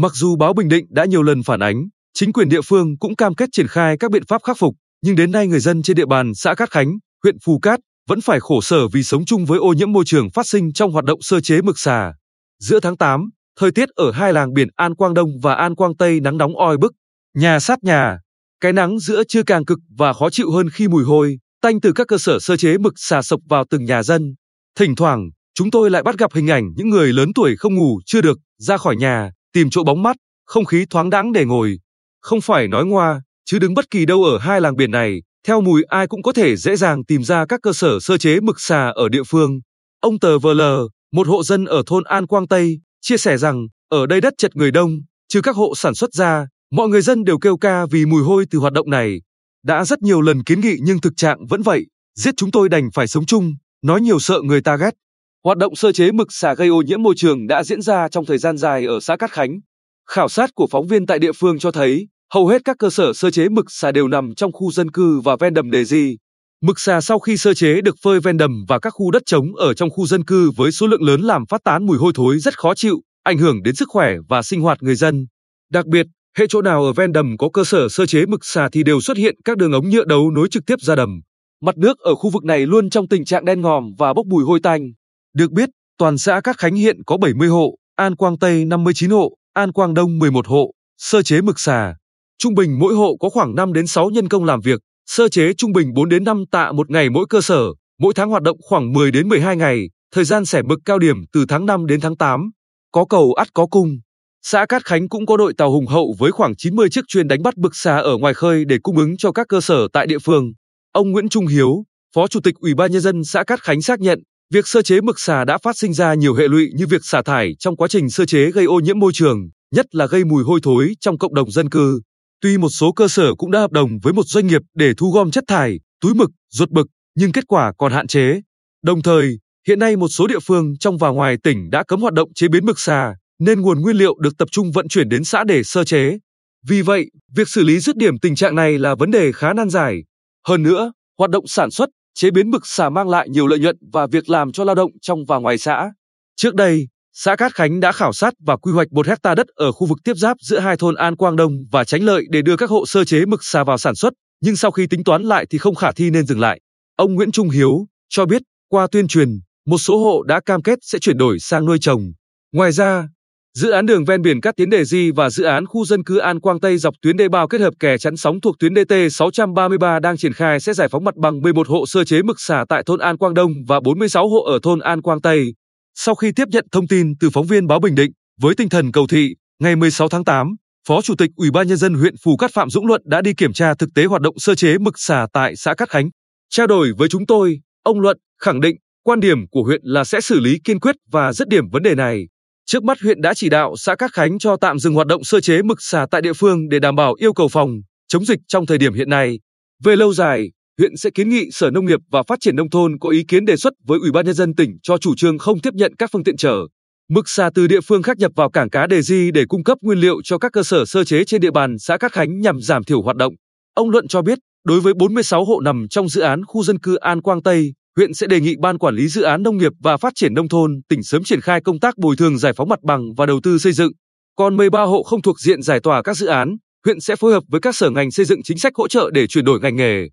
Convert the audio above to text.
Mặc dù báo Bình Định đã nhiều lần phản ánh, chính quyền địa phương cũng cam kết triển khai các biện pháp khắc phục, nhưng đến nay người dân trên địa bàn xã Cát Khánh, huyện Phù Cát vẫn phải khổ sở vì sống chung với ô nhiễm môi trường phát sinh trong hoạt động sơ chế mực xà. Giữa tháng 8, thời tiết ở hai làng biển An Quang Đông và An Quang Tây nắng nóng oi bức, nhà sát nhà. Cái nắng giữa trưa càng cực và khó chịu hơn khi mùi hôi, tanh từ các cơ sở sơ chế mực xà sộc vào từng nhà dân. Thỉnh thoảng, chúng tôi lại bắt gặp hình ảnh những người lớn tuổi không ngủ chưa được, ra khỏi nhà, tìm chỗ bóng mát, không khí thoáng đãng để ngồi. Không phải nói ngoa, chứ đứng bất kỳ đâu ở hai làng biển này, theo mùi ai cũng có thể dễ dàng tìm ra các cơ sở sơ chế mực xà ở địa phương. Ông Tờ Vờ Lờ, một hộ dân ở thôn An Quang Tây, chia sẻ rằng, ở đây đất chật người đông, trừ các hộ sản xuất ra, mọi người dân đều kêu ca vì mùi hôi từ hoạt động này. Đã rất nhiều lần kiến nghị nhưng thực trạng vẫn vậy, giết chúng tôi đành phải sống chung, nói nhiều sợ người ta ghét. Hoạt động sơ chế mực xà gây ô nhiễm môi trường đã diễn ra trong thời gian dài ở xã Cát Khánh. Khảo sát của phóng viên tại địa phương cho thấy, hầu hết các cơ sở sơ chế mực xà đều nằm trong khu dân cư và ven đầm đề di. Mực xà sau khi sơ chế được phơi ven đầm và các khu đất trống ở trong khu dân cư với số lượng lớn làm phát tán mùi hôi thối rất khó chịu, ảnh hưởng đến sức khỏe và sinh hoạt người dân. Đặc biệt, hệ chỗ nào ở ven đầm có cơ sở sơ chế mực xà thì đều xuất hiện các đường ống nhựa đấu nối trực tiếp ra đầm. Mặt nước ở khu vực này luôn trong tình trạng đen ngòm và bốc mùi hôi tanh. Được biết, toàn xã Cát Khánh hiện có 70 hộ, An Quang Tây 59 hộ, An Quang Đông 11 hộ, sơ chế mực xà. Trung bình mỗi hộ có khoảng 5 đến 6 nhân công làm việc, sơ chế trung bình 4 đến 5 tạ một ngày mỗi cơ sở, mỗi tháng hoạt động khoảng 10 đến 12 ngày, thời gian xẻ mực cao điểm từ tháng 5 đến tháng 8. Có cầu ắt có cung. Xã Cát Khánh cũng có đội tàu hùng hậu với khoảng 90 chiếc chuyên đánh bắt bực xà ở ngoài khơi để cung ứng cho các cơ sở tại địa phương. Ông Nguyễn Trung Hiếu, Phó Chủ tịch Ủy ban nhân dân xã Cát Khánh xác nhận, việc sơ chế mực xà đã phát sinh ra nhiều hệ lụy như việc xả thải trong quá trình sơ chế gây ô nhiễm môi trường, nhất là gây mùi hôi thối trong cộng đồng dân cư. Tuy một số cơ sở cũng đã hợp đồng với một doanh nghiệp để thu gom chất thải, túi mực, ruột mực, nhưng kết quả còn hạn chế. Đồng thời, hiện nay một số địa phương trong và ngoài tỉnh đã cấm hoạt động chế biến mực xà, nên nguồn nguyên liệu được tập trung vận chuyển đến xã để sơ chế. Vì vậy, việc xử lý dứt điểm tình trạng này là vấn đề khá nan giải. Hơn nữa, hoạt động sản xuất, chế biến mực xà mang lại nhiều lợi nhuận và việc làm cho lao động trong và ngoài xã. Trước đây, xã Cát Khánh đã khảo sát và quy hoạch một hecta đất ở khu vực tiếp giáp giữa hai thôn An Quang Đông và Tránh Lợi để đưa các hộ sơ chế mực xà vào sản xuất, nhưng sau khi tính toán lại thì không khả thi nên dừng lại. Ông Nguyễn Trung Hiếu cho biết, qua tuyên truyền, một số hộ đã cam kết sẽ chuyển đổi sang nuôi trồng. Ngoài ra, Dự án đường ven biển Cát Tiến Đề Di và dự án khu dân cư An Quang Tây dọc tuyến đê bao kết hợp kè chắn sóng thuộc tuyến DT 633 đang triển khai sẽ giải phóng mặt bằng 11 hộ sơ chế mực xả tại thôn An Quang Đông và 46 hộ ở thôn An Quang Tây. Sau khi tiếp nhận thông tin từ phóng viên báo Bình Định, với tinh thần cầu thị, ngày 16 tháng 8, Phó Chủ tịch Ủy ban nhân dân huyện Phù Cát Phạm Dũng Luận đã đi kiểm tra thực tế hoạt động sơ chế mực xả tại xã Cát Khánh. Trao đổi với chúng tôi, ông Luận khẳng định quan điểm của huyện là sẽ xử lý kiên quyết và dứt điểm vấn đề này. Trước mắt huyện đã chỉ đạo xã Cát Khánh cho tạm dừng hoạt động sơ chế mực xà tại địa phương để đảm bảo yêu cầu phòng chống dịch trong thời điểm hiện nay. Về lâu dài, huyện sẽ kiến nghị Sở Nông nghiệp và Phát triển nông thôn có ý kiến đề xuất với Ủy ban nhân dân tỉnh cho chủ trương không tiếp nhận các phương tiện chở mực xà từ địa phương khác nhập vào cảng cá Đề Di để cung cấp nguyên liệu cho các cơ sở sơ chế trên địa bàn xã Cát Khánh nhằm giảm thiểu hoạt động. Ông Luận cho biết, đối với 46 hộ nằm trong dự án khu dân cư An Quang Tây, huyện sẽ đề nghị Ban Quản lý Dự án Nông nghiệp và Phát triển Nông thôn tỉnh sớm triển khai công tác bồi thường giải phóng mặt bằng và đầu tư xây dựng. Còn 13 hộ không thuộc diện giải tỏa các dự án, huyện sẽ phối hợp với các sở ngành xây dựng chính sách hỗ trợ để chuyển đổi ngành nghề.